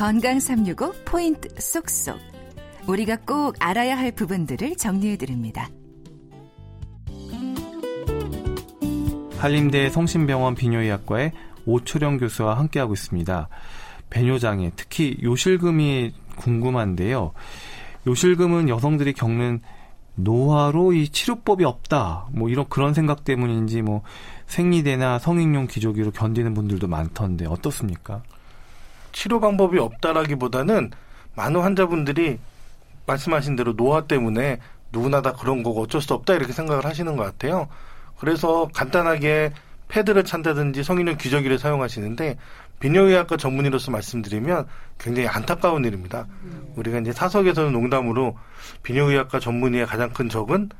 건강 365 포인트 쏙쏙. 우리가 꼭 알아야 할 부분들을 정리해 드립니다. 한림대 성심병원 비뇨의학과의 오초령 교수와 함께하고 있습니다. 배뇨장애, 특히 요실금이 궁금한데요. 요실금은 여성들이 겪는 노화로 이 치료법이 없다. 뭐 이런 그런 생각 때문인지 뭐 생리대나 성인용 기저귀로 견디는 분들도 많던데 어떻습니까? 치료 방법이 없다라기보다는 많은 환자분들이 말씀하신 대로 노화 때문에 누구나 다 그런 거고 어쩔 수 없다 이렇게 생각을 하시는 것 같아요. 그래서 간단하게 패드를 찬다든지 성인용 기저귀를 사용하시는데 비뇨의학과 전문의로서 말씀드리면 굉장히 안타까운 일입니다. 우리가 이제 사석에서는 농담으로 비뇨의학과 전문의의 가장 큰 적은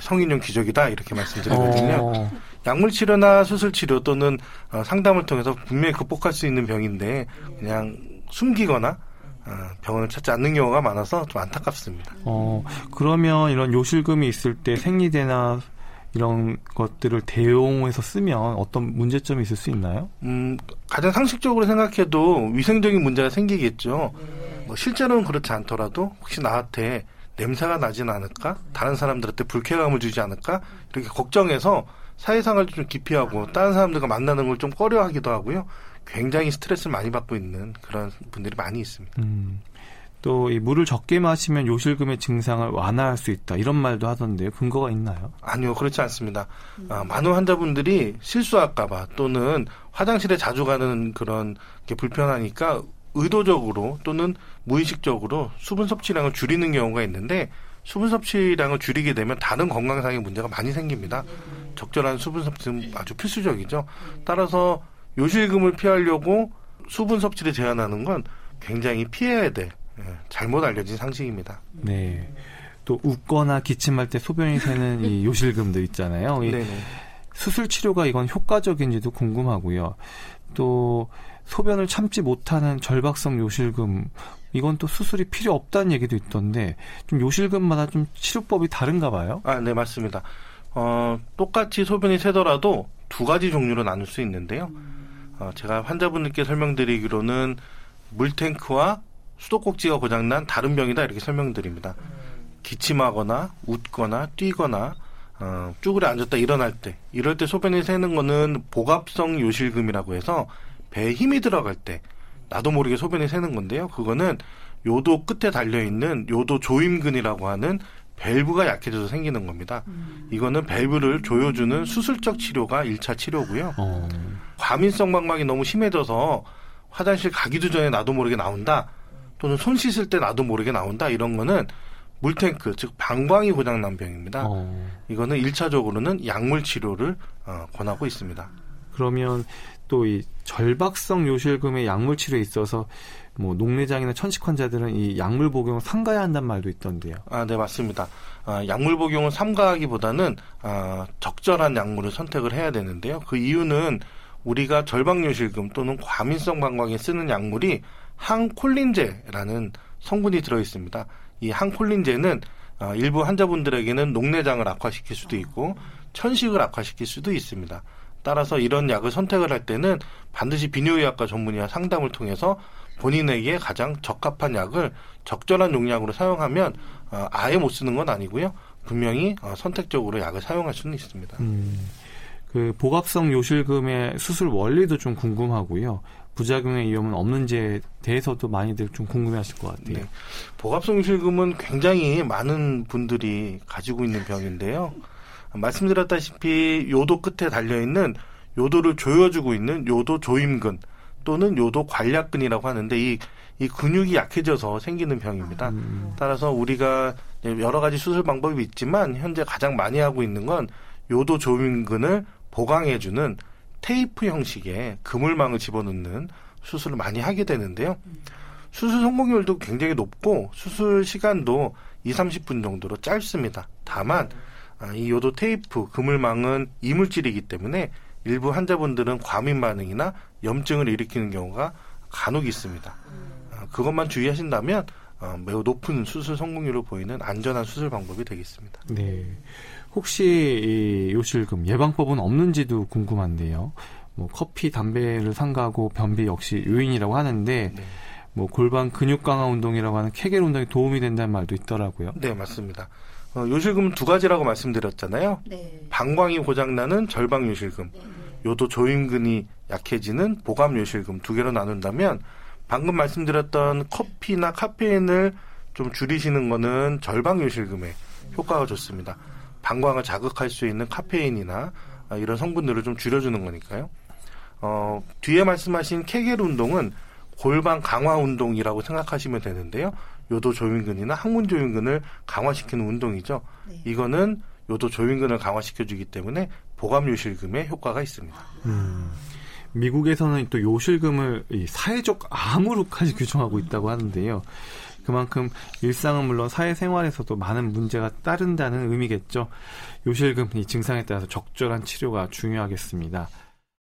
성인용 기저귀다 이렇게 말씀드리거든요. 어. 약물 치료나 수술 치료 또는 어, 상담을 통해서 분명히 극복할 수 있는 병인데 그냥 숨기거나 어, 병원을 찾지 않는 경우가 많아서 좀 안타깝습니다. 어, 그러면 이런 요실금이 있을 때 생리대나 이런 것들을 대용해서 쓰면 어떤 문제점이 있을 수 있나요? 음, 가장 상식적으로 생각해도 위생적인 문제가 생기겠죠. 뭐 실제로는 그렇지 않더라도 혹시 나한테 냄새가 나진 않을까? 다른 사람들한테 불쾌감을 주지 않을까? 이렇게 걱정해서 사회생활도 좀 기피하고 다른 사람들과 만나는 걸 좀 꺼려하기도 하고요. 굉장히 스트레스를 많이 받고 있는 그런 분들이 많이 있습니다. 음. 또 이 물을 적게 마시면 요실금의 증상을 완화할 수 있다 이런 말도 하던데요. 근거가 있나요? 아니요, 그렇지 않습니다. 아, 많은 환자분들이 실수할까봐 또는 화장실에 자주 가는 그런 게 불편하니까 의도적으로 또는 무의식적으로 수분 섭취량을 줄이는 경우가 있는데 수분 섭취량을 줄이게 되면 다른 건강상의 문제가 많이 생깁니다. 적절한 수분 섭취는 아주 필수적이죠. 따라서 요실금을 피하려고 수분 섭취를 제한하는 건 굉장히 피해야 돼. 예, 잘못 알려진 상식입니다. 네. 또 웃거나 기침할 때 소변이 새는 이 요실금도 있잖아요. 이 수술 치료가 이건 효과적인지도 궁금하고요. 또 소변을 참지 못하는 절박성 요실금 이건 또 수술이 필요 없다는 얘기도 있던데 좀 요실금마다 좀 치료법이 다른가 봐요. 아, 네, 맞습니다. 어, 똑같이 소변이 새더라도 두 가지 종류로 나눌 수 있는데요. 어, 제가 환자분들께 설명드리기로는 물탱크와 수도꼭지가 고장난 다른 병이다 이렇게 설명드립니다. 기침하거나 웃거나 뛰거나 어, 쭈그려 앉았다 일어날 때 이럴 때 소변이 새는 거는 복압성 요실금이라고 해서 배에 힘이 들어갈 때 나도 모르게 소변이 새는 건데요. 그거는 요도 끝에 달려 있는 요도 조임근이라고 하는 밸브가 약해져서 생기는 겁니다. 음. 이거는 밸브를 조여주는 수술적 치료가 1차 치료고요. 어. 과민성 방광이 너무 심해져서 화장실 가기도 전에 나도 모르게 나온다. 또는 손 씻을 때 나도 모르게 나온다. 이런 거는 물탱크, 즉 방광이 고장난 병입니다. 어. 이거는 1차적으로는 약물 치료를 어, 권하고 있습니다. 그러면 또 이 절박성 요실금의 약물 치료에 있어서 뭐 녹내장이나 천식 환자들은 이 약물 복용을 삼가야 한다는 말도 있던데요. 아, 네 맞습니다. 아, 약물 복용을 삼가하기보다는 아, 적절한 약물을 선택을 해야 되는데요. 그 이유는 우리가 절박 요실금 또는 과민성 방광에 쓰는 약물이 항콜린제라는 성분이 들어 있습니다. 이 항콜린제는 아, 일부 환자분들에게는 녹내장을 악화시킬 수도 있고 천식을 악화시킬 수도 있습니다. 따라서 이런 약을 선택을 할 때는 반드시 비뇨의학과 전문의와 상담을 통해서 본인에게 가장 적합한 약을 적절한 용량으로 사용하면 어, 아예 못 쓰는 건 아니고요. 분명히 어, 선택적으로 약을 사용할 수는 있습니다. 음, 그 복합성 요실금의 수술 원리도 좀 궁금하고요. 부작용의 위험은 없는지에 대해서도 많이들 좀 궁금해하실 것 같아요. 네. 복합성 요실금은 굉장히 많은 분들이 가지고 있는 병인데요. 말씀드렸다시피 요도 끝에 달려 있는 요도를 조여주고 있는 요도 조임근 또는 요도 관략근이라고 하는데 이, 이 근육이 약해져서 생기는 병입니다. 음. 따라서 우리가 여러 가지 수술 방법이 있지만 현재 가장 많이 하고 있는 건 요도 조임근을 보강해주는 테이프 형식의 그물망을 집어넣는 수술을 많이 하게 되는데요. 수술 성공률도 굉장히 높고 수술 시간도 2, 30분 정도로 짧습니다. 다만 아, 이 요도 테이프 그물망은 이물질이기 때문에 일부 환자분들은 과민 반응이나 염증을 일으키는 경우가 간혹 있습니다. 아, 그것만 주의하신다면 어, 매우 높은 수술 성공률을 보이는 안전한 수술 방법이 되겠습니다. 네. 혹시 이 요실금 예방법은 없는지도 궁금한데요. 뭐 커피, 담배를 삼가하고 변비 역시 요인이라고 하는데 네. 뭐 골반 근육 강화 운동이라고 하는 케겔 운동에 도움이 된다는 말도 있더라고요. 네, 맞습니다. 어, 요실금은 두 가지라고 말씀드렸잖아요. 네. 방광이 고장나는 절방 요실금, 요도 조임근이 약해지는 보감 요실금 두 개로 나눈다면 방금 말씀드렸던 커피나 카페인을 좀 줄이시는 거는 절방 요실금에 효과가 좋습니다. 방광을 자극할 수 있는 카페인이나 아, 이런 성분들을 좀 줄여주는 거니까요. 어, 뒤에 말씀하신 케겔 운동은 골반 강화 운동이라고 생각하시면 되는데요. 요도 조임근이나 항문 조임근을 강화시키는 운동이죠. 네. 이거는 요도 조임근을 강화시켜주기 때문에 보감 요실금에 효과가 있습니다. 미국에서는 또 요실금을 이 사회적 암으로까지 규정하고 있다고 하는데요. 그만큼 일상은 물론 사회생활에서도 많은 문제가 따른다는 의미겠죠. 요실금 이 증상에 따라서 적절한 치료가 중요하겠습니다.